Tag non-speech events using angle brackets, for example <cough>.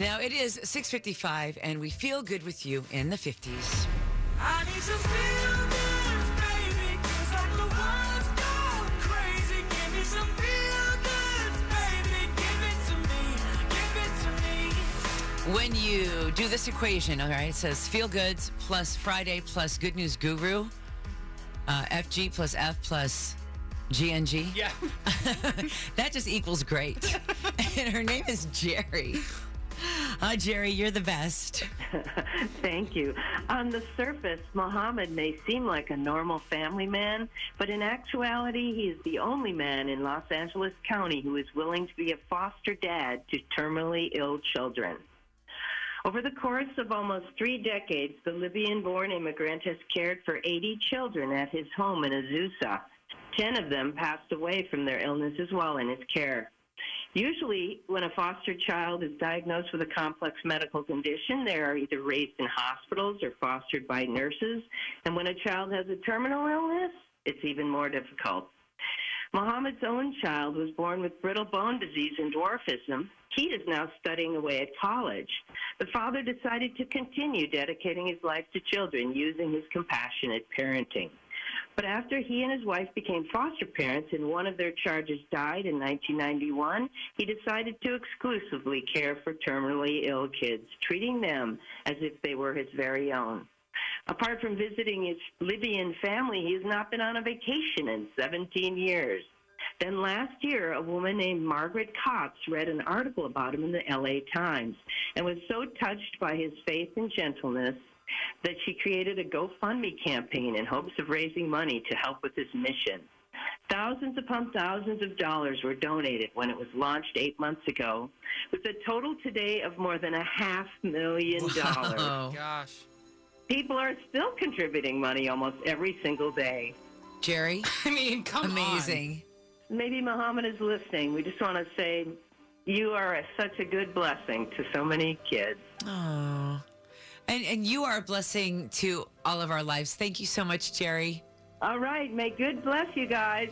Now it is 6:55 and we feel good with you in the 50s. I need some feel goods, baby. 'cause like the world's gone crazy. Give me some feel goods, baby. Give it to me. Give it to me. When you do this equation, all right, it says feel goods plus Friday plus good news guru, uh, FG plus F plus GNG. Yeah. <laughs> That just equals great. <laughs> and her name is Jerry. <laughs> Hi, Jerry. You're the best. <laughs> Thank you. On the surface, Mohammed may seem like a normal family man, but in actuality, he is the only man in Los Angeles County who is willing to be a foster dad to terminally ill children. Over the course of almost three decades, the Libyan born immigrant has cared for 80 children at his home in Azusa. Ten of them passed away from their illnesses while in his care. Usually, when a foster child is diagnosed with a complex medical condition, they are either raised in hospitals or fostered by nurses. And when a child has a terminal illness, it's even more difficult. Mohammed's own child was born with brittle bone disease and dwarfism. He is now studying away at college. The father decided to continue dedicating his life to children using his compassionate parenting. But after he and his wife became foster parents and one of their charges died in 1991, he decided to exclusively care for terminally ill kids, treating them as if they were his very own. Apart from visiting his Libyan family, he has not been on a vacation in 17 years. Then last year, a woman named Margaret Cox read an article about him in the LA Times and was so touched by his faith and gentleness that she created a GoFundMe campaign in hopes of raising money to help with his mission. Thousands upon thousands of dollars were donated when it was launched eight months ago, with a total today of more than a half million dollars. Oh, <laughs> Gosh. People are still contributing money almost every single day. Jerry, <laughs> I mean, come on. amazing. Maybe Muhammad is listening. We just want to say you are a, such a good blessing to so many kids. Oh. And, and you are a blessing to all of our lives. Thank you so much, Jerry. All right, may good bless you guys.